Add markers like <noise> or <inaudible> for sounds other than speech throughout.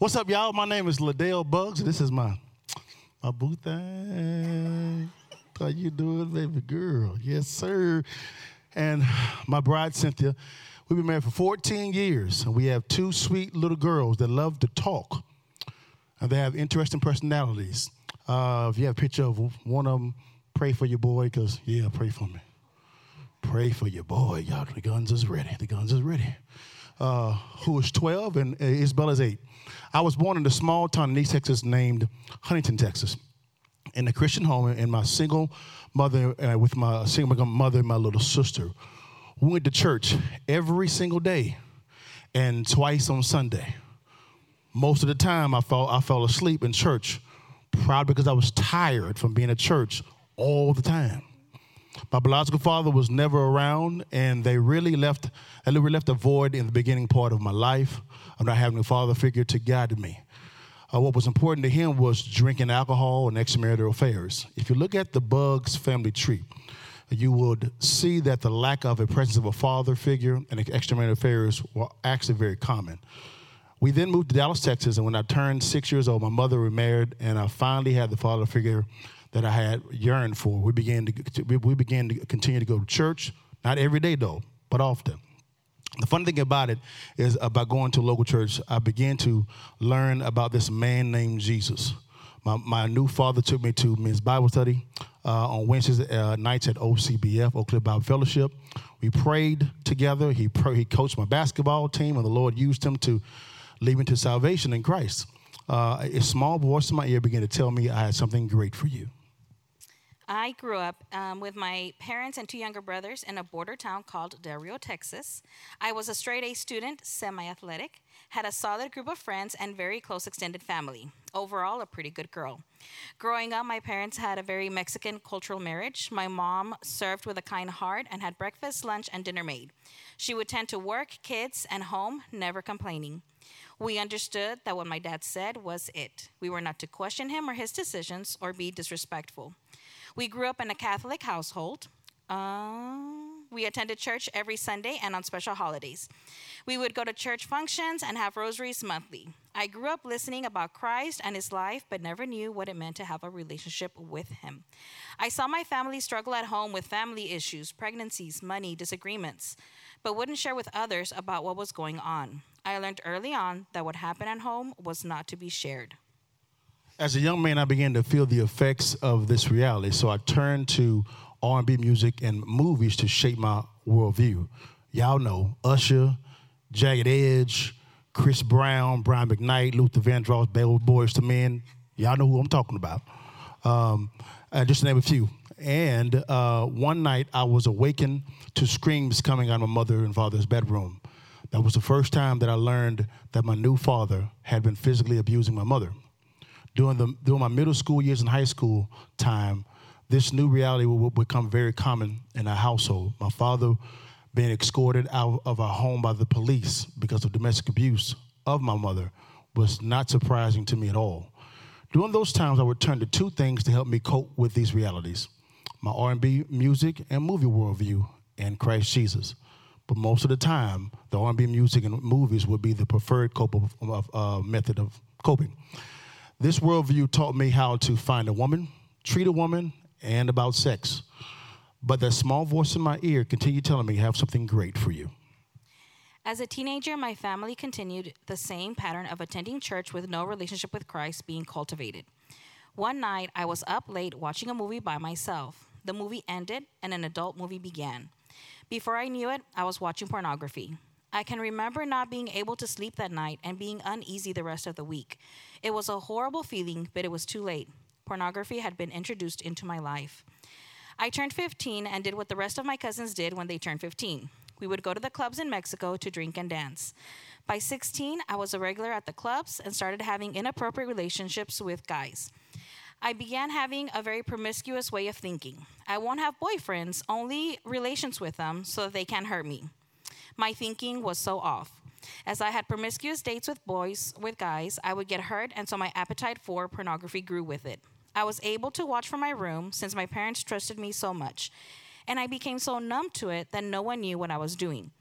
What's up, y'all? My name is LaDale Buggs. This is my my boo thing. How you doing, baby girl? Yes, sir. And my bride Cynthia. We've been married for 14 years, and we have two sweet little girls that love to talk, and they have interesting personalities. Uh, if you have a picture of one of them, pray for your boy, because yeah, pray for me. Pray for your boy, y'all. The guns is ready. The guns is ready. Uh, who is 12 and Isabella's 8. I was born in a small town in East Texas named Huntington, Texas, in a Christian home, and my single mother, uh, with my single mother and my little sister. We went to church every single day and twice on Sunday. Most of the time, I fell, I fell asleep in church, probably because I was tired from being at church all the time. My biological father was never around, and they really left, they really left a void in the beginning part of my life of not having a father figure to guide me. Uh, what was important to him was drinking alcohol and extramarital affairs. If you look at the Buggs family tree, you would see that the lack of a presence of a father figure and extramarital affairs were actually very common. We then moved to Dallas, Texas, and when I turned six years old, my mother remarried, and I finally had the father figure that I had yearned for. We began to we began to continue to go to church, not every day though, but often. The funny thing about it is about going to a local church, I began to learn about this man named Jesus. My, my new father took me to men's Bible study uh, on Wednesdays uh, nights at OCBF, Oak Cliff Bible Fellowship. We prayed together. He, pray, he coached my basketball team, and the Lord used him to lead me to salvation in Christ. Uh, a small voice in my ear began to tell me I had something great for you. I grew up um, with my parents and two younger brothers in a border town called Del Rio, Texas. I was a straight A student, semi athletic, had a solid group of friends, and very close extended family. Overall, a pretty good girl. Growing up, my parents had a very Mexican cultural marriage. My mom served with a kind heart and had breakfast, lunch, and dinner made. She would tend to work, kids, and home, never complaining. We understood that what my dad said was it. We were not to question him or his decisions or be disrespectful. We grew up in a Catholic household. Uh, we attended church every Sunday and on special holidays. We would go to church functions and have rosaries monthly. I grew up listening about Christ and his life, but never knew what it meant to have a relationship with him. I saw my family struggle at home with family issues, pregnancies, money, disagreements, but wouldn't share with others about what was going on. I learned early on that what happened at home was not to be shared. As a young man, I began to feel the effects of this reality. So I turned to R&B music and movies to shape my worldview. Y'all know Usher, Jagged Edge, Chris Brown, Brian McKnight, Luther Vandross, Bad Boyz II Men. Y'all know who I'm talking about. Um, just to name a few. And uh, one night I was awakened to screams coming out of my mother and father's bedroom. That was the first time that I learned that my new father had been physically abusing my mother during the during my middle school years and high school time, this new reality would become very common in our household. My father being escorted out of our home by the police because of domestic abuse of my mother was not surprising to me at all. During those times, I would turn to two things to help me cope with these realities: my R&B music and movie worldview, and Christ Jesus. But most of the time, the R&B music and movies would be the preferred cope of, of, uh, method of coping. This worldview taught me how to find a woman, treat a woman, and about sex. But that small voice in my ear continued telling me, I have something great for you. As a teenager, my family continued the same pattern of attending church with no relationship with Christ being cultivated. One night, I was up late watching a movie by myself. The movie ended and an adult movie began. Before I knew it, I was watching pornography. I can remember not being able to sleep that night and being uneasy the rest of the week. It was a horrible feeling, but it was too late. Pornography had been introduced into my life. I turned 15 and did what the rest of my cousins did when they turned 15. We would go to the clubs in Mexico to drink and dance. By 16, I was a regular at the clubs and started having inappropriate relationships with guys. I began having a very promiscuous way of thinking. I won't have boyfriends, only relations with them so that they can't hurt me. My thinking was so off. As I had promiscuous dates with boys, with guys, I would get hurt, and so my appetite for pornography grew with it. I was able to watch from my room since my parents trusted me so much, and I became so numb to it that no one knew what I was doing.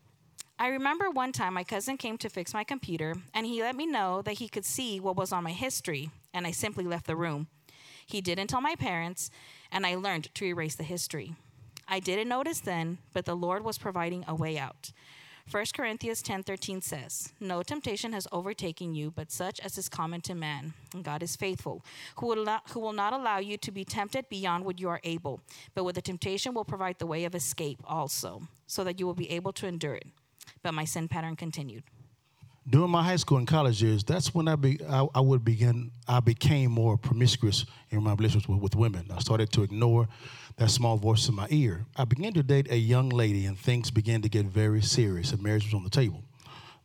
I remember one time my cousin came to fix my computer and he let me know that he could see what was on my history, and I simply left the room. He didn't tell my parents, and I learned to erase the history. I didn't notice then, but the Lord was providing a way out. 1 Corinthians 10:13 says, "No temptation has overtaken you, but such as is common to man. And God is faithful, who will not who will not allow you to be tempted beyond what you are able, but with the temptation will provide the way of escape also, so that you will be able to endure it." But my sin pattern continued. During my high school and college years, that's when I, be, I, I would begin, I became more promiscuous in my relationships with, with women. I started to ignore that small voice in my ear. I began to date a young lady, and things began to get very serious, and marriage was on the table.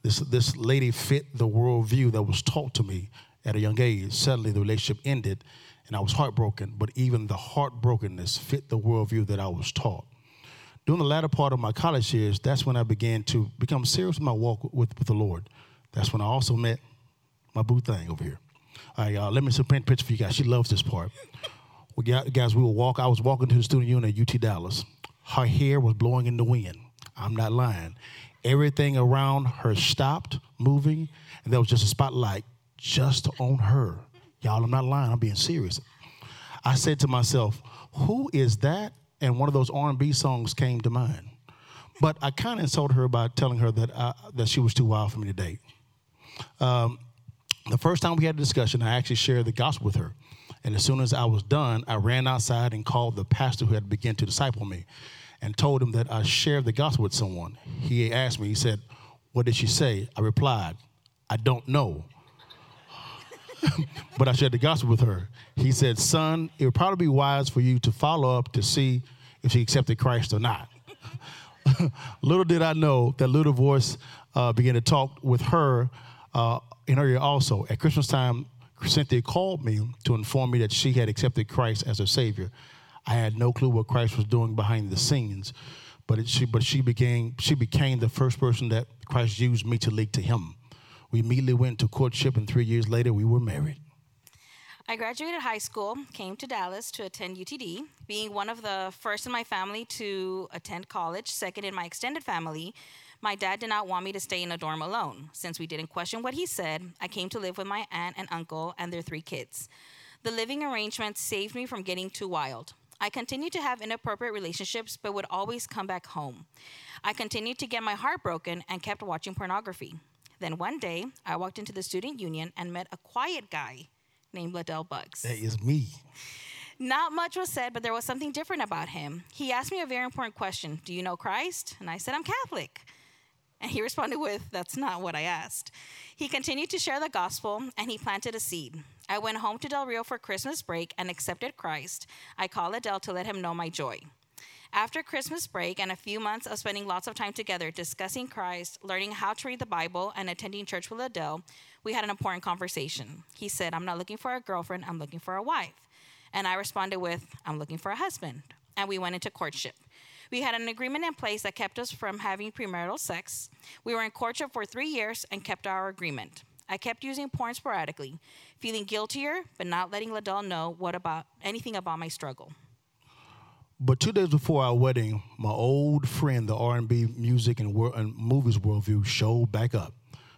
This, this lady fit the worldview that was taught to me at a young age. Suddenly, the relationship ended, and I was heartbroken, but even the heartbrokenness fit the worldview that I was taught. During the latter part of my college years, that's when I began to become serious in my walk with, with the Lord. That's when I also met my boo thing over here. All right, y'all, let me see a picture for you guys. She loves this part. Well, guys, we were walk. I was walking to the student union at UT Dallas. Her hair was blowing in the wind. I'm not lying. Everything around her stopped moving, and there was just a spotlight just on her. Y'all, I'm not lying. I'm being serious. I said to myself, "Who is that?" And one of those R&B songs came to mind. But I kind of insulted her by telling her that I, that she was too wild for me to date. Um, the first time we had a discussion, I actually shared the gospel with her. And as soon as I was done, I ran outside and called the pastor who had begun to disciple me and told him that I shared the gospel with someone. He asked me, he said, What did she say? I replied, I don't know. <laughs> but I shared the gospel with her. He said, Son, it would probably be wise for you to follow up to see if she accepted Christ or not. <laughs> little did I know that little voice uh, began to talk with her uh, in her ear also. At Christmas time, Cynthia called me to inform me that she had accepted Christ as her Savior. I had no clue what Christ was doing behind the scenes, but it, she but she became she became the first person that Christ used me to lead to Him. We immediately went to courtship, and three years later, we were married. I graduated high school, came to Dallas to attend UTD, being one of the first in my family to attend college, second in my extended family. My dad did not want me to stay in a dorm alone. Since we didn't question what he said, I came to live with my aunt and uncle and their three kids. The living arrangement saved me from getting too wild. I continued to have inappropriate relationships, but would always come back home. I continued to get my heart broken and kept watching pornography. Then one day, I walked into the student union and met a quiet guy named LaDale Buggs. That is me. Not much was said, but there was something different about him. He asked me a very important question Do you know Christ? And I said, I'm Catholic. And he responded with, That's not what I asked. He continued to share the gospel and he planted a seed. I went home to Del Rio for Christmas break and accepted Christ. I called Adele to let him know my joy. After Christmas break and a few months of spending lots of time together discussing Christ, learning how to read the Bible, and attending church with Adele, we had an important conversation. He said, I'm not looking for a girlfriend, I'm looking for a wife. And I responded with, I'm looking for a husband. And we went into courtship. We had an agreement in place that kept us from having premarital sex. We were in courtship for three years and kept our agreement. I kept using porn sporadically, feeling guiltier, but not letting LaDale know what about anything about my struggle. But two days before our wedding, my old friend, the R&B music and, wor- and movies worldview, showed back up.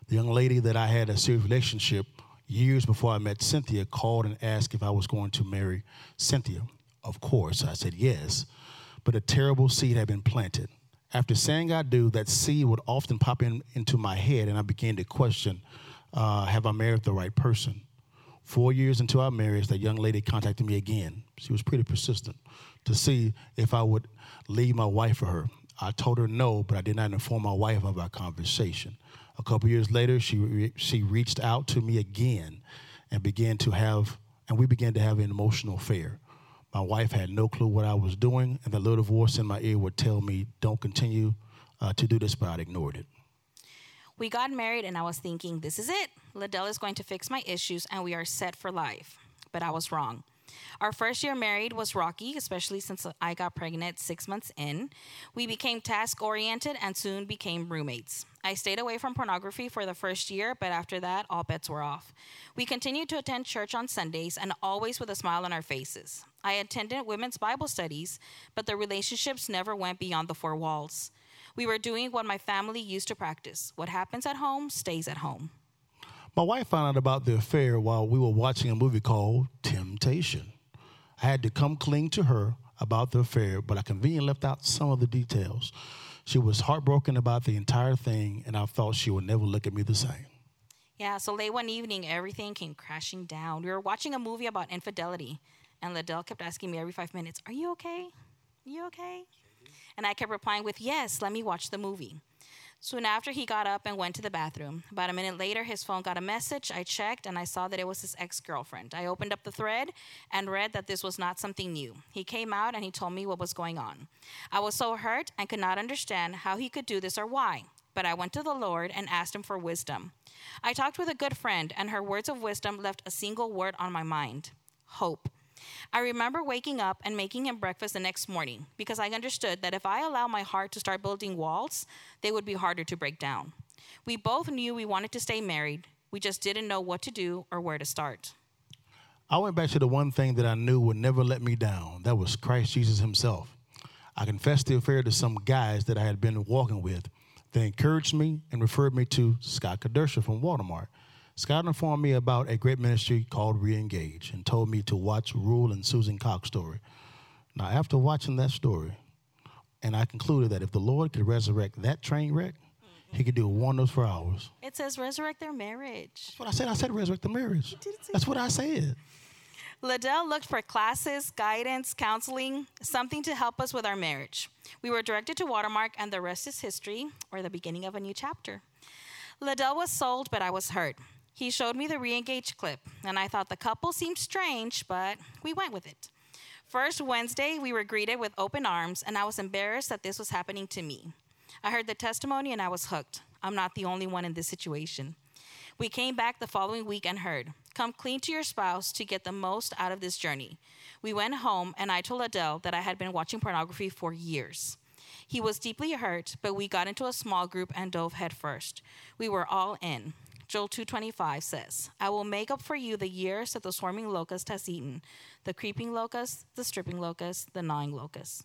The young lady that I had a serious relationship years before I met Cynthia called and asked if I was going to marry Cynthia. Of course, I said yes, but a terrible seed had been planted. After saying I do, that seed would often pop in, into my head, and I began to question uh, have I married the right person? Four years into our marriage, that young lady contacted me again. She was pretty persistent to see if I would leave my wife for her. I told her no, but I did not inform my wife of our conversation. A couple years later, she re- she reached out to me again, and began to have, and we began to have an emotional affair. My wife had no clue what I was doing, and the little voice in my ear would tell me, "Don't continue uh, to do this," but I ignored it. We got married, and I was thinking, "This is it. LaDale is going to fix my issues, and we are set for life." But I was wrong. Our first year married was rocky, especially since I got pregnant six months in. We became task oriented and soon became roommates. I stayed away from pornography for the first year, but after that, all bets were off. We continued to attend church on Sundays and always with a smile on our faces. I attended women's Bible studies, but the relationships never went beyond the four walls. We were doing what my family used to practice what happens at home stays at home. My wife found out about the affair while we were watching a movie called Temptation. I had to come clean to her about the affair, but I conveniently left out some of the details. She was heartbroken about the entire thing, and I thought she would never look at me the same. Yeah, so late one evening, everything came crashing down. We were watching a movie about infidelity, and LaDale kept asking me every five minutes, Are you okay? You okay? And I kept replying with, Yes, let me watch the movie. Soon after, he got up and went to the bathroom. About a minute later, his phone got a message. I checked and I saw that it was his ex girlfriend. I opened up the thread and read that this was not something new. He came out and he told me what was going on. I was so hurt and could not understand how he could do this or why. But I went to the Lord and asked him for wisdom. I talked with a good friend, and her words of wisdom left a single word on my mind hope. I remember waking up and making him breakfast the next morning because I understood that if I allow my heart to start building walls, they would be harder to break down. We both knew we wanted to stay married, we just didn't know what to do or where to start. I went back to the one thing that I knew would never let me down that was Christ Jesus Himself. I confessed the affair to some guys that I had been walking with. They encouraged me and referred me to Scott Kedersha from Watermark. Scott informed me about a great ministry called Reengage and told me to watch Rule and Susan Cox story. Now, after watching that story, and I concluded that if the Lord could resurrect that train wreck, he could do wonders for ours. It says resurrect their marriage. That's what I said. I said resurrect the marriage. That's what I said. LaDale looked for classes, guidance, counseling, something to help us with our marriage. We were directed to Watermark, and the rest is history or the beginning of a new chapter. LaDale was sold, but I was hurt. He showed me the re-engage clip, and I thought the couple seemed strange, but we went with it. First Wednesday, we were greeted with open arms, and I was embarrassed that this was happening to me. I heard the testimony and I was hooked. I'm not the only one in this situation. We came back the following week and heard, Come clean to your spouse to get the most out of this journey. We went home, and I told Adele that I had been watching pornography for years. He was deeply hurt, but we got into a small group and dove headfirst. We were all in. Joel 2:25 says, "I will make up for you the years that the swarming locust has eaten, the creeping locust, the stripping locust, the gnawing locust."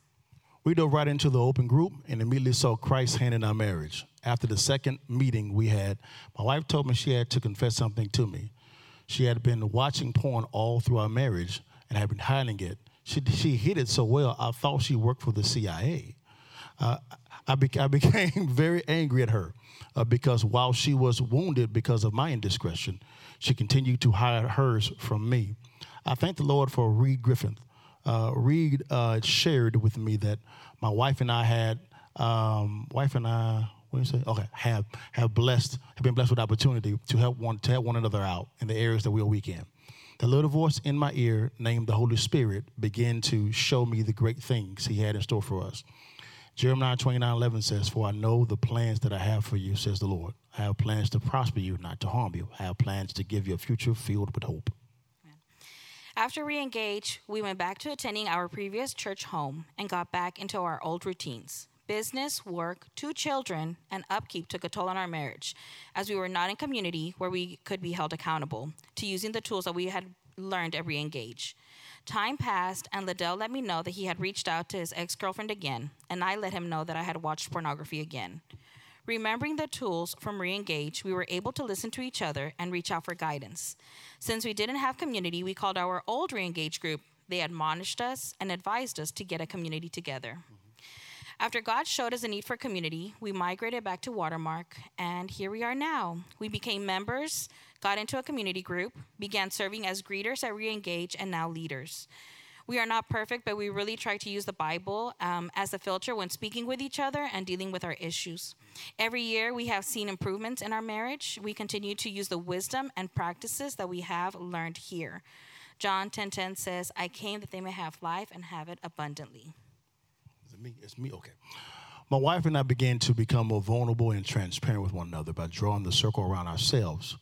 We dove right into the open group and immediately saw Christ's hand in our marriage. After the second meeting we had, my wife told me she had to confess something to me. She had been watching porn all through our marriage and had been hiding it. She, she hid it so well, I thought she worked for the CIA. Uh, I, be, I became <laughs> very angry at her uh, because while she was wounded because of my indiscretion, she continued to hide hers from me. I thank the Lord for Reed Griffin. Uh, Reed uh, shared with me that my wife and I had, um, wife and I, what do you say? Okay, have have blessed, have been blessed with opportunity to help one to help one another out in the areas that we are weak in. The little voice in my ear, named the Holy Spirit, began to show me the great things He had in store for us. Jeremiah 29 11 says, For I know the plans that I have for you, says the Lord. I have plans to prosper you, not to harm you. I have plans to give you a future filled with hope. After we engaged, we went back to attending our previous church home and got back into our old routines. Business, work, two children, and upkeep took a toll on our marriage, as we were not in community where we could be held accountable to using the tools that we had learned at Reengage. Time passed, and LaDale let me know that he had reached out to his ex girlfriend again, and I let him know that I had watched pornography again. Remembering the tools from Reengage, we were able to listen to each other and reach out for guidance. Since we didn't have community, we called our old Reengage group. They admonished us and advised us to get a community together. After God showed us a need for community, we migrated back to Watermark, and here we are now. We became members, got into a community group, began serving as greeters at Reengage, and now leaders. We are not perfect, but we really try to use the Bible um, as a filter when speaking with each other and dealing with our issues. Every year, we have seen improvements in our marriage. We continue to use the wisdom and practices that we have learned here. John 10:10 10, 10 says, "I came that they may have life and have it abundantly." Is it me? It's me. Okay. My wife and I began to become more vulnerable and transparent with one another by drawing the circle around ourselves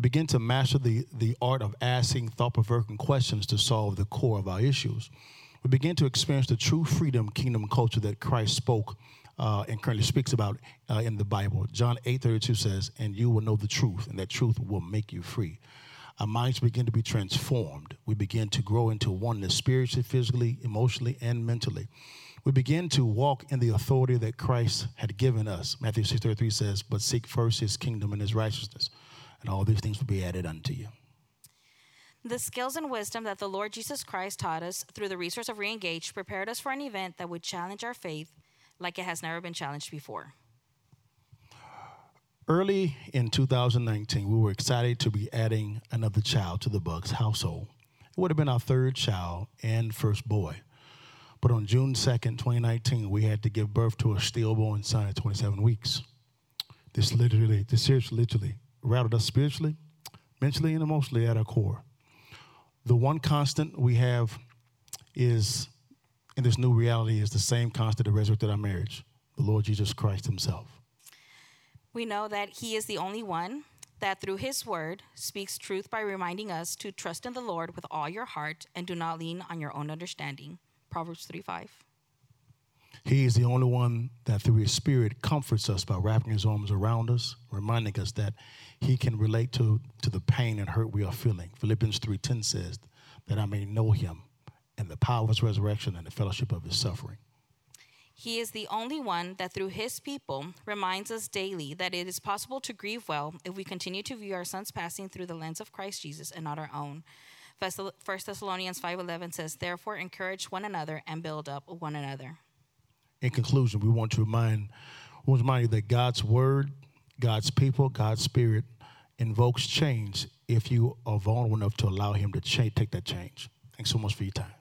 begin to master the, the art of asking thought provoking questions to solve the core of our issues. We begin to experience the true freedom kingdom culture that Christ spoke uh, and currently speaks about uh, in the Bible. John 8 32 says, And you will know the truth, and that truth will make you free. our minds begin to be transformed. We begin to grow into oneness spiritually, physically, emotionally, and mentally. We begin to walk in the authority that Christ had given us. Matthew 6:33 says, "But seek first his kingdom and his righteousness, and all these things will be added unto you." The skills and wisdom that the Lord Jesus Christ taught us through the resource of Reengage prepared us for an event that would challenge our faith like it has never been challenged before. Early in 2019, we were excited to be adding another child to the Buggs household. It would have been our third child and first boy. But on June 2nd, 2019, we had to give birth to a stillborn son at 27 weeks. This literally, this seriously, literally rattled us spiritually, mentally, and emotionally at our core. The one constant we have is in this new reality is the same constant that resurrected our marriage, the Lord Jesus Christ Himself. We know that He is the only one that through His word speaks truth by reminding us to trust in the Lord with all your heart and do not lean on your own understanding. Proverbs 3 5. He is the only one that through his spirit comforts us by wrapping his arms around us, reminding us that he can relate to, to the pain and hurt we are feeling. Philippians 3:10 says that I may know him and the power of his resurrection and the fellowship of his suffering. He is the only one that through his people reminds us daily that it is possible to grieve well if we continue to view our son's passing through the lens of Christ Jesus and not our own. 1 Thessalonians 5:11 says, "Therefore encourage one another and build up one another." In conclusion, we want to remind, we want to remind you that God's word, God's people, God's spirit invokes change if you are vulnerable enough to allow him to take that change. Thanks so much for your time.